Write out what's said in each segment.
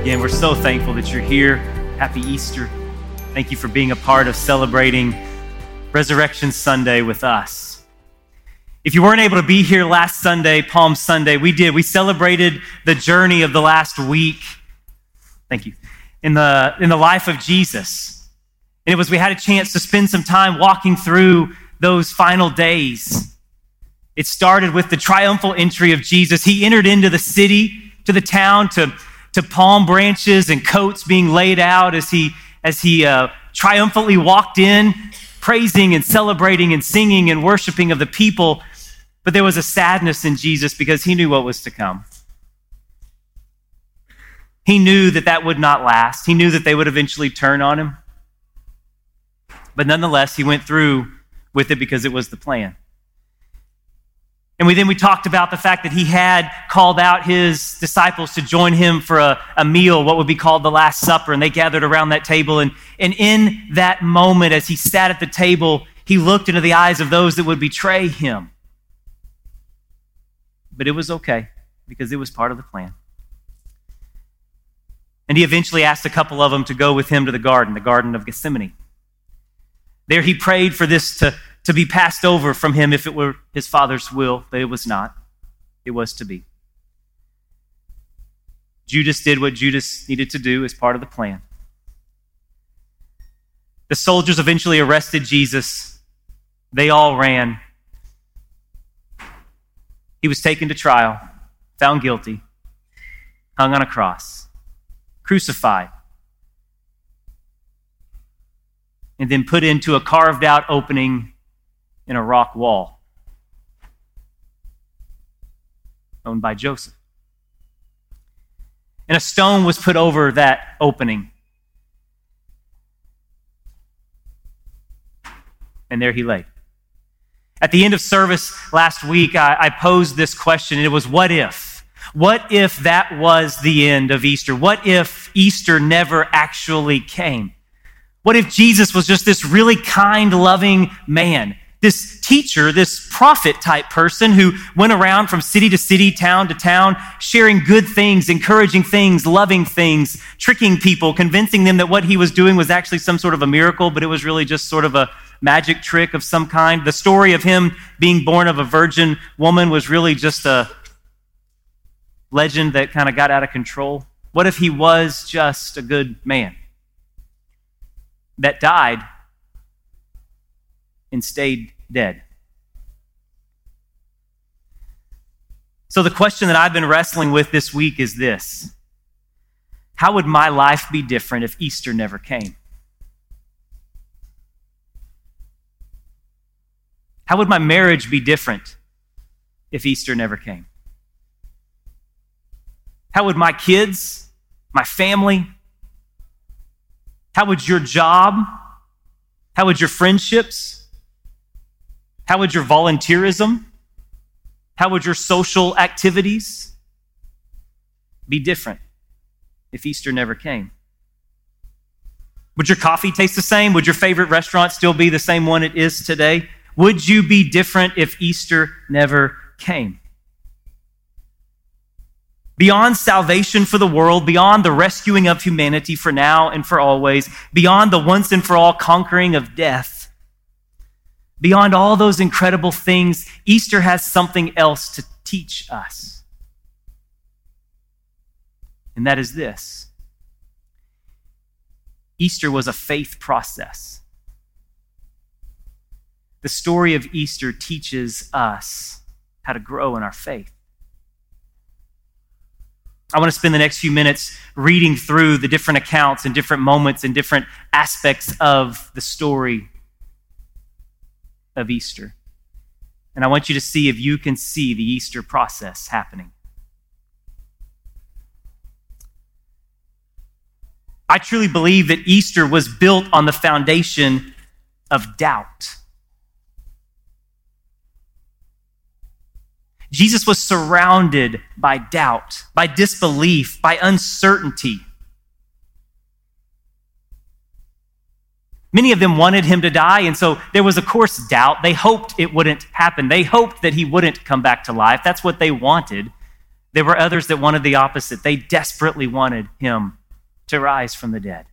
Again, we're so thankful that you're here. Happy Easter. Thank you for being a part of celebrating Resurrection Sunday with us. If you weren't able to be here last Sunday, Palm Sunday, we did. We celebrated the journey of the last week. Thank you. In the, in the life of Jesus. And it was, we had a chance to spend some time walking through those final days. It started with the triumphal entry of Jesus. He entered into the city, to the town, to, to palm branches and coats being laid out as he, as he uh, triumphantly walked in, praising and celebrating and singing and worshiping of the people. But there was a sadness in Jesus because he knew what was to come. He knew that that would not last. He knew that they would eventually turn on him. But nonetheless, he went through with it because it was the plan. And we then we talked about the fact that he had called out his disciples to join him for a, a, meal, what would be called the Last Supper, and they gathered around that table. And, and in that moment, as he sat at the table, he looked into the eyes of those that would betray him. But it was okay because it was part of the plan. And he eventually asked a couple of them to go with him to the garden, the Garden of Gethsemane. There he prayed for this to to be passed over from him if it were his father's will, but it was not. It was to be. Judas did what Judas needed to do as part of the plan. The soldiers eventually arrested Jesus. They all ran. He was taken to trial, found guilty, hung on a cross, crucified, and then put into a carved out opening in a rock wall owned by Joseph. And a stone was put over that opening. And there he lay. At the end of service last week, I, I, posed this question, and it was what if? What if that was the end of Easter? What if Easter never actually came? What if Jesus was just this really kind, loving man? This teacher, this prophet type person who went around from city to city, town to town, sharing good things, encouraging things, loving things, tricking people, convincing them that what he was doing was actually some sort of a miracle, but it was really just sort of a magic trick of some kind. The story of him being born of a virgin woman was really just a legend that kind of got out of control. What if he was just a good man that died and stayed dead. So, the question that I've been wrestling with this week is this How would my life be different if Easter never came? How would my marriage be different if Easter never came? How would my kids, my family, how would your job, how would your friendships, how would your volunteerism, how would your social activities be different if Easter never came? Would your coffee taste the same? Would your favorite restaurant still be the same one it is today? Would you be different if Easter never came? Beyond salvation for the world, beyond the rescuing of humanity for now and for always, beyond the once and for all conquering of death, Beyond all those incredible things, Easter has something else to teach us. And that is this Easter was a faith process. The story of Easter teaches us how to grow in our faith. I want to spend the next few minutes reading through the different accounts and different moments and different aspects of the story of Easter. And I want you to see if you can see the Easter process happening. I truly believe that Easter was built on the foundation of doubt. Jesus was surrounded by doubt, by disbelief, by uncertainty. Many of them wanted him to die, and so there was, of course, doubt. They hoped it wouldn't happen. They hoped that he wouldn't come back to life. That's what they wanted. There were others that wanted the opposite. They desperately wanted him to rise from the dead.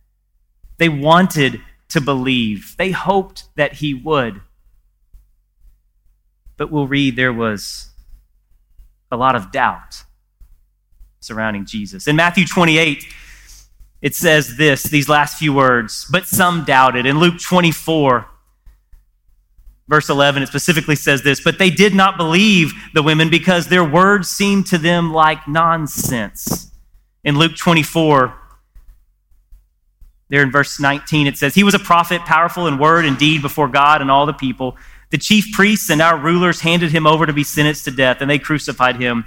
They wanted to believe, they hoped that he would. But we'll read there was a lot of doubt surrounding Jesus. In Matthew 28, it says this, these last few words, but some doubted. In Luke 24, verse 11, it specifically says this, but they did not believe the women because their words seemed to them like nonsense. In Luke 24, there in verse 19, it says, He was a prophet, powerful in word and deed before God and all the people. The chief priests and our rulers handed him over to be sentenced to death, and they crucified him.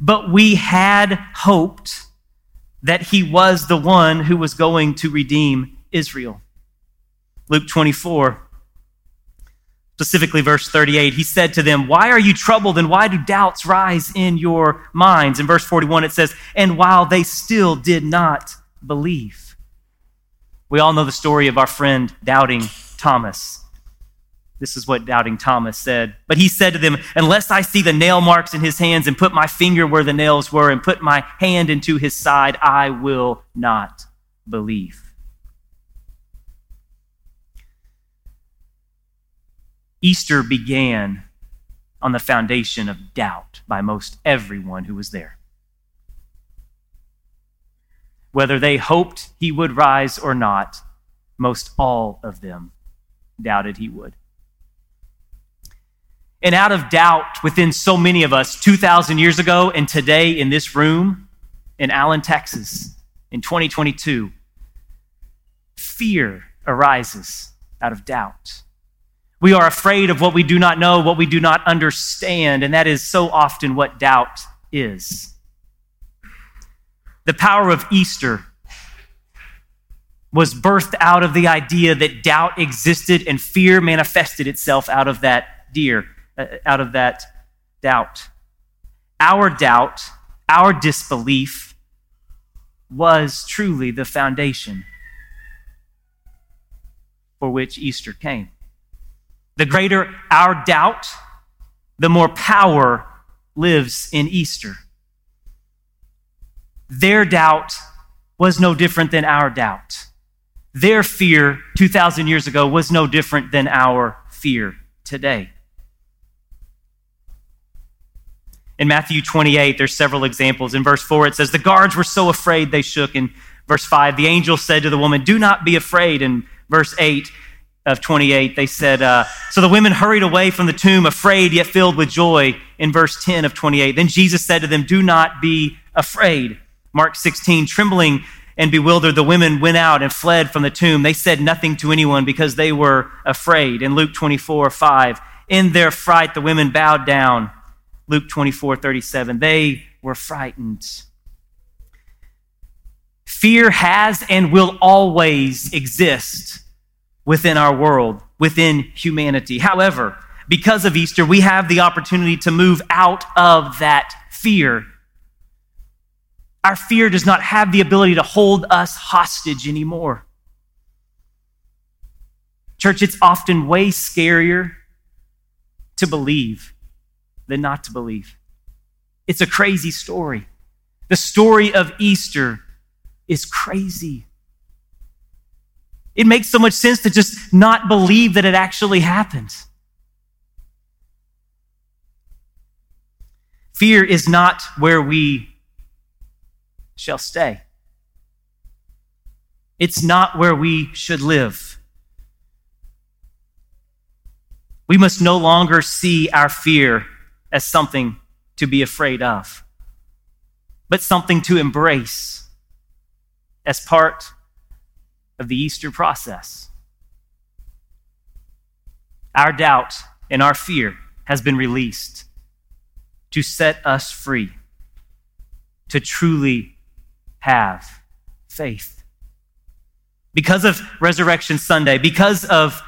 But we had hoped that he was the one who was going to redeem Israel. Luke 24, specifically verse 38, he said to them, Why are you troubled and why do doubts rise in your minds? In verse 41, it says, And while they still did not believe. We all know the story of our friend doubting Thomas. This is what doubting Thomas said. But he said to them, Unless I see the nail marks in his hands and put my finger where the nails were and put my hand into his side, I will not believe. Easter began on the foundation of doubt by most everyone who was there. Whether they hoped he would rise or not, most all of them doubted he would. And out of doubt within so many of us 2,000 years ago and today in this room in Allen, Texas, in 2022, fear arises out of doubt. We are afraid of what we do not know, what we do not understand, and that is so often what doubt is. The power of Easter was birthed out of the idea that doubt existed and fear manifested itself out of that deer Uh, out of that doubt. Our doubt, our disbelief, was truly the foundation for which Easter came. The greater our doubt, the more power lives in Easter. Their doubt was no different than our doubt. Their fear 2,000 years ago was no different than our fear today. In Matthew 28, there's several examples. In verse 4, it says, The guards were so afraid they shook. In verse 5, the angel said to the woman, Do not be afraid. In verse 8 of 28, they said, uh, So the women hurried away from the tomb, afraid yet filled with joy. In verse 10 of 28, then Jesus said to them, Do not be afraid. Mark 16, trembling and bewildered, the women went out and fled from the tomb. They said nothing to anyone because they were afraid. In Luke 24, 5, in their fright, the women bowed down Luke 24 37. They were frightened. Fear has and will always exist within our world, within humanity. However, because of Easter, we have the opportunity to move out of that fear. Our fear does not have the ability to hold us hostage anymore. Church, it's often way scarier to believe than not to believe. It's a crazy story. The story of Easter is crazy. It makes so much sense to just not believe that it actually happened. Fear is not where we shall stay. It's not where we should live. We must no longer see our fear as something to be afraid of, but something to embrace as part of the Easter process. Our doubt and our fear has been released to set us free, to truly have faith. Because of Resurrection Sunday, because of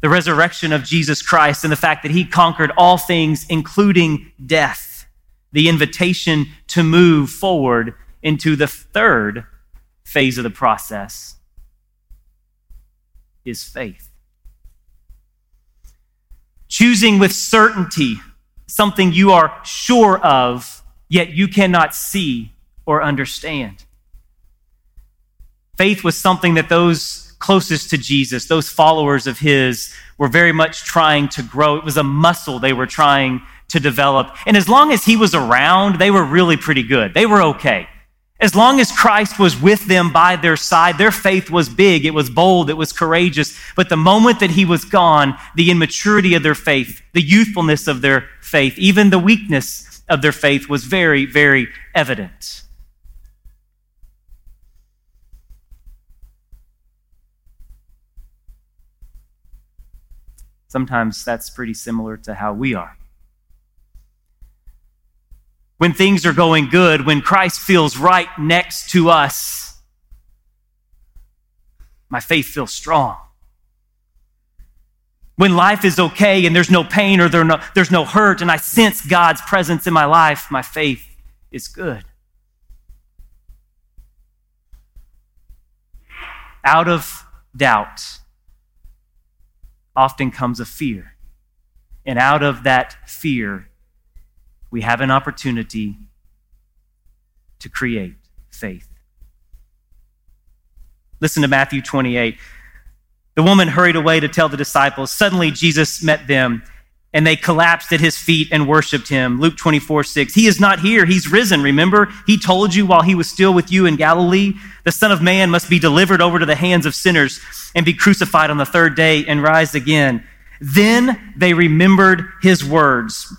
the resurrection of Jesus Christ and the fact that he conquered all things, including death, the invitation to move forward into the third phase of the process is faith. Choosing with certainty something you are sure of, yet you cannot see or understand. Faith was something that those closest to Jesus, those followers of his, were very much trying to grow. It was a muscle they were trying to develop. And as long as he was around, they were really pretty good. They were okay. As long as Christ was with them by their side, their faith was big, it was bold, it was courageous. But the moment that he was gone, the immaturity of their faith, the youthfulness of their faith, even the weakness of their faith was very, very evident. Sometimes that's pretty similar to how we are when things are going good, when Christ feels right next to us, my faith feels strong. When life is okay and there's no pain or there's no hurt and I sense God's presence in my life, my faith is good. Out of doubt often comes a fear. And out of that fear we have an opportunity to create faith. Listen to Matthew 28. The woman hurried away to tell the disciples. Suddenly, Jesus met them, and they collapsed at his feet and worshiped him. Luke 24, 6. He is not here. He's risen. Remember, he told you while he was still with you in Galilee, the Son of Man must be delivered over to the hands of sinners and be crucified on the third day and rise again. Then they remembered his words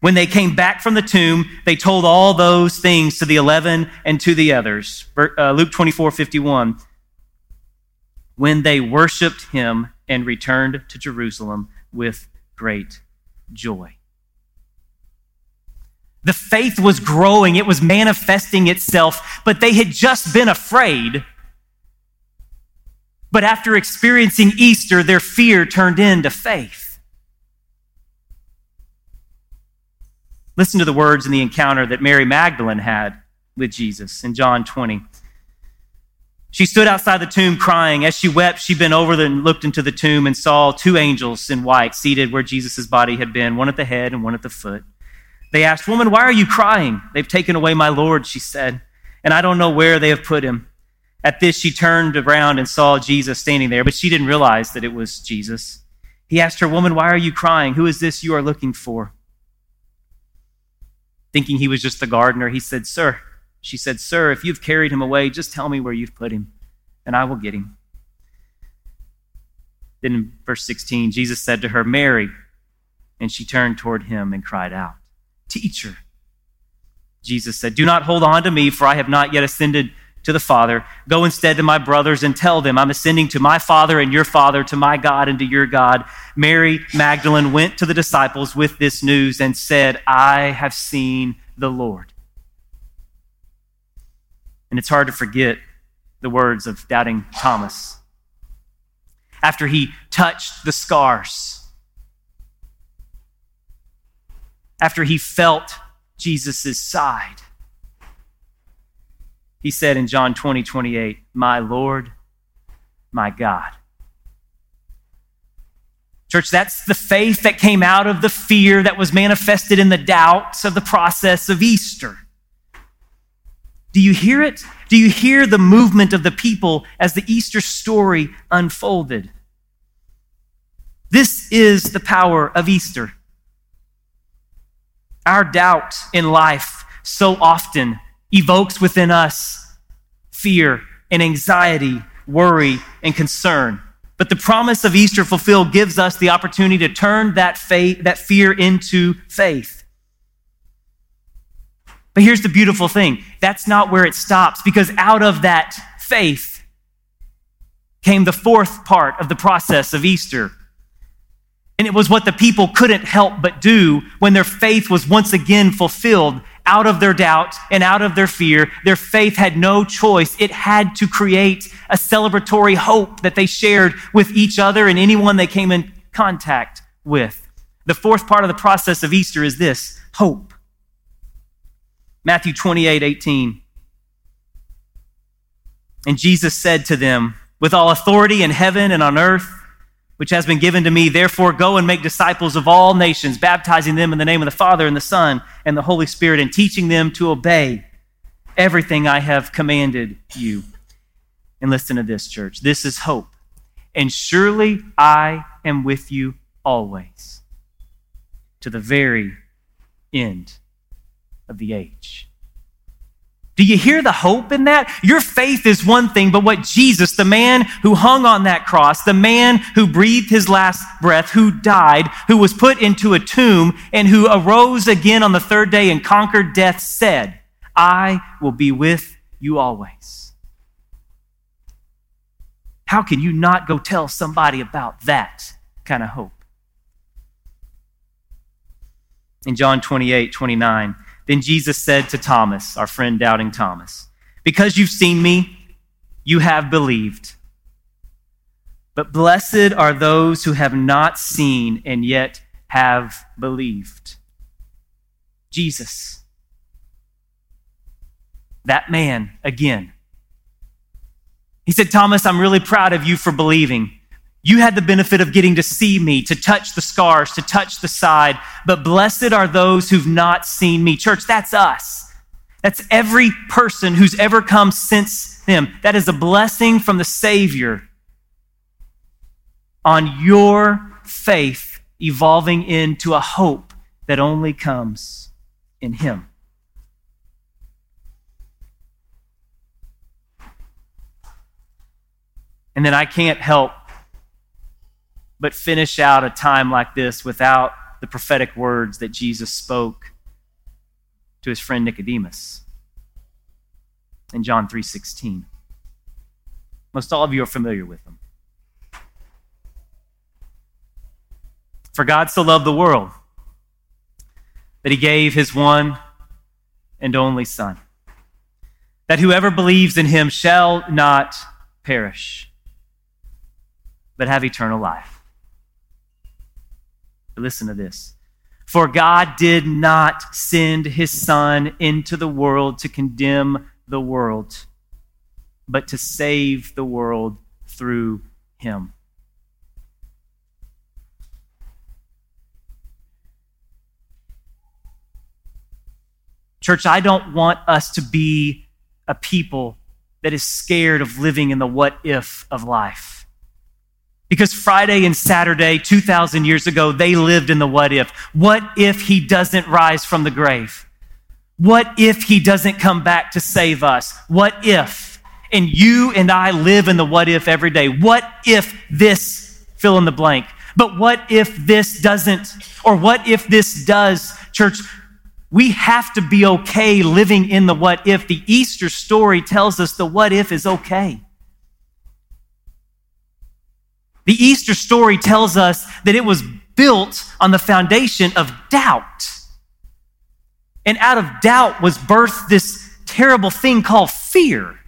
when they came back from the tomb, they told all those things to the 11 and to the others. Uh, Luke 24 51. When they worshiped him and returned to Jerusalem with great joy. The faith was growing, it was manifesting itself, but they had just been afraid. But after experiencing Easter, their fear turned into faith. Listen to the words in the encounter that Mary Magdalene had with Jesus in John 20. She stood outside the tomb crying. As she wept, she bent over and looked into the tomb and saw two angels in white seated where Jesus' body had been, one at the head and one at the foot. They asked, Woman, why are you crying? They've taken away my Lord, she said, and I don't know where they have put him. At this, she turned around and saw Jesus standing there, but she didn't realize that it was Jesus. He asked her, Woman, why are you crying? Who is this you are looking for? thinking he was just the gardener, he said, Sir, she said, Sir, if you've carried him away, just tell me where you've put him, and I will get him. Then in verse 16, Jesus said to her, Mary. And she turned toward him and cried out, Teacher. Jesus said, Do not hold on to me, for I have not yet ascended to the Father. Go instead to my brothers and tell them, I'm ascending to my Father and your Father, to my God and to your God. Mary Magdalene went to the disciples with this news and said, I have seen the Lord. And it's hard to forget the words of doubting Thomas. After he touched the scars, after he felt Jesus' side, he said in John 20, 28, My Lord, my God. Church, that's the faith that came out of the fear that was manifested in the doubts of the process of Easter. Do you hear it? Do you hear the movement of the people as the Easter story unfolded? This is the power of Easter. Our doubt in life so often evokes within us fear and anxiety, worry, and concern. But the promise of Easter fulfilled gives us the opportunity to turn that, faith, that fear into faith. But here's the beautiful thing that's not where it stops, because out of that faith came the fourth part of the process of Easter. And it was what the people couldn't help but do when their faith was once again fulfilled out of their doubt and out of their fear. Their faith had no choice. It had to create a celebratory hope that they shared with each other and anyone they came in contact with. The fourth part of the process of Easter is this hope. Matthew 28 18. And Jesus said to them, With all authority in heaven and on earth, which has been given to me. Therefore, go and make disciples of all nations, baptizing them in the name of the Father and the Son and the Holy Spirit, and teaching them to obey everything I have commanded you. And listen to this, church. This is hope. And surely I am with you always to the very end of the age. Do you hear the hope in that? Your faith is one thing, but what Jesus, the man who hung on that cross, the man who breathed his last breath, who died, who was put into a tomb, and who arose again on the third day and conquered death, said, I will be with you always. How can you not go tell somebody about that kind of hope? In John 28 29, then Jesus said to Thomas, our friend doubting Thomas, Because you've seen me, you have believed. But blessed are those who have not seen and yet have believed. Jesus, that man again. He said, Thomas, I'm really proud of you for believing. You had the benefit of getting to see me, to touch the scars, to touch the side, but blessed are those who've not seen me. Church, that's us. That's every person who's ever come since him. That is a blessing from the Savior on your faith evolving into a hope that only comes in him. And then I can't help but finish out a time like this without the prophetic words that Jesus spoke to his friend Nicodemus in John 3:16. Most all of you are familiar with them. For God so loved the world that he gave his one and only son that whoever believes in him shall not perish but have eternal life. Listen to this. For God did not send his Son into the world to condemn the world, but to save the world through him. Church, I don't want us to be a people that is scared of living in the what if of life. Because Friday and Saturday, 2,000 years ago, they lived in the what if. What if he doesn't rise from the grave? What if he doesn't come back to save us? What if? And you and I live in the what if every day. What if this, fill in the blank? But what if this doesn't? Or what if this does? Church, we have to be okay living in the what if. The Easter story tells us the what if is okay. The Easter story tells us that it was built on the foundation of doubt. And out of doubt was birthed this terrible thing called fear.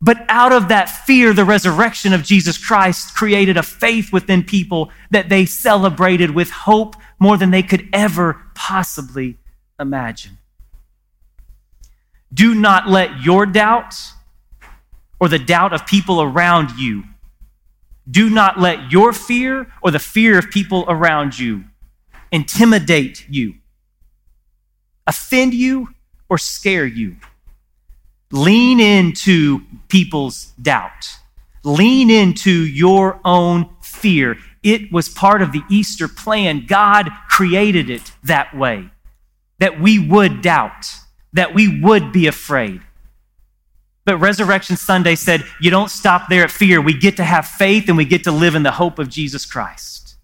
But out of that fear, the resurrection of Jesus Christ created a faith within people that they celebrated with hope more than they could ever possibly imagine. Do not let your doubt or the doubt of people around you do not let your fear or the fear of people around you intimidate you, offend you, or scare you. Lean into people's doubt. Lean into your own fear. It was part of the Easter plan. God created it that way, that we would doubt, that we would be afraid. But Resurrection Sunday said, you don't stop there at fear. We get to have faith and we get to live in the hope of Jesus Christ.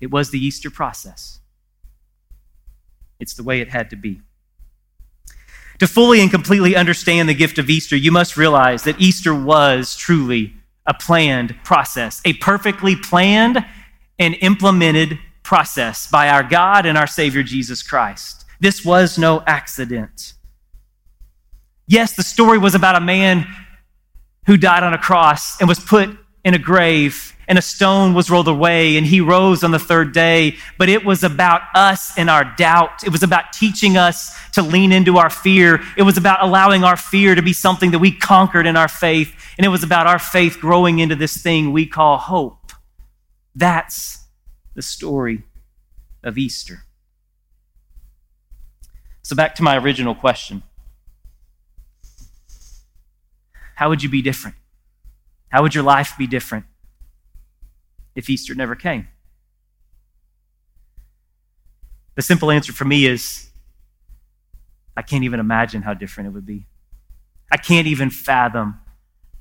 It was the Easter process, it's the way it had to be. To fully and completely understand the gift of Easter, you must realize that Easter was truly a planned process, a perfectly planned and implemented process by our God and our Savior Jesus Christ. This was no accident. Yes, the story was about a man who died on a cross and was put in a grave and a stone was rolled away and he rose on the third day. But it was about us and our doubt. It was about teaching us to lean into our fear. It was about allowing our fear to be something that we conquered in our faith. And it was about our faith growing into this thing we call hope. That's the story of Easter. So, back to my original question How would you be different? How would your life be different if Easter never came? The simple answer for me is I can't even imagine how different it would be. I can't even fathom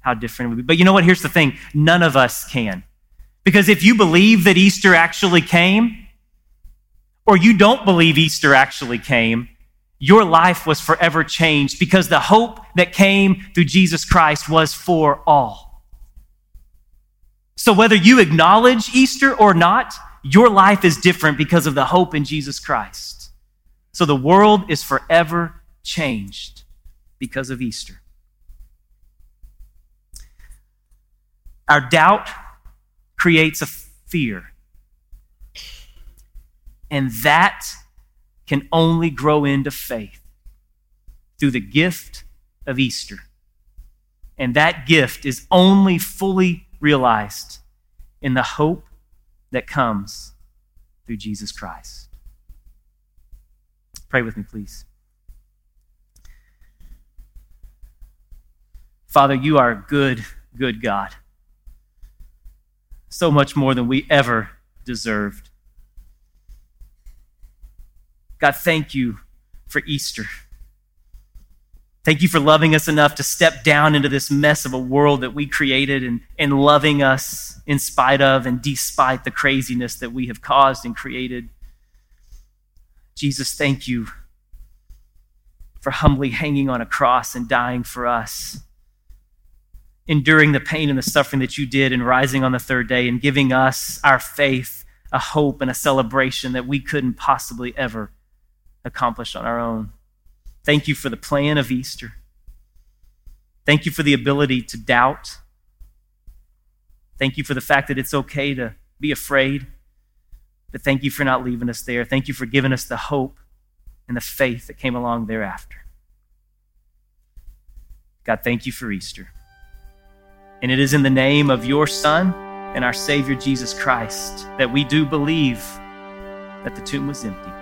how different it would be. But you know what? Here's the thing none of us can. Because if you believe that Easter actually came, or you don't believe Easter actually came, your life was forever changed because the hope that came through Jesus Christ was for all. So, whether you acknowledge Easter or not, your life is different because of the hope in Jesus Christ. So, the world is forever changed because of Easter. Our doubt creates a fear, and that can only grow into faith through the gift of Easter. And that gift is only fully realized in the hope that comes through Jesus Christ. Pray with me, please. Father, you are a good, good God. So much more than we ever deserved. God, thank you for Easter. Thank you for loving us enough to step down into this mess of a world that we created and, and loving us in spite of and despite the craziness that we have caused and created. Jesus, thank you for humbly hanging on a cross and dying for us, enduring the pain and the suffering that you did and rising on the third day and giving us our faith, a hope, and a celebration that we couldn't possibly ever accomplish on our own. Thank you for the plan of Easter. Thank you for the ability to doubt. Thank you for the fact that it's okay to be afraid. But thank you for not leaving us there. Thank you for giving us the hope and the faith that came along thereafter. God, thank you for Easter. And it is in the name of your Son and our Savior Jesus Christ that we do believe that the tomb was empty.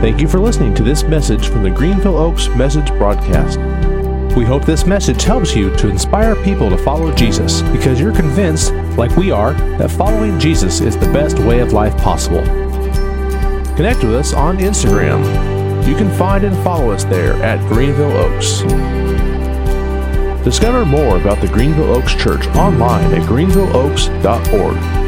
Thank you for listening to this message from the Greenville Oaks Message Broadcast. We hope this message helps you to inspire people to follow Jesus because you're convinced, like we are, that following Jesus is the best way of life possible. Connect with us on Instagram. You can find and follow us there at Greenville Oaks. Discover more about the Greenville Oaks Church online at greenvilleoaks.org.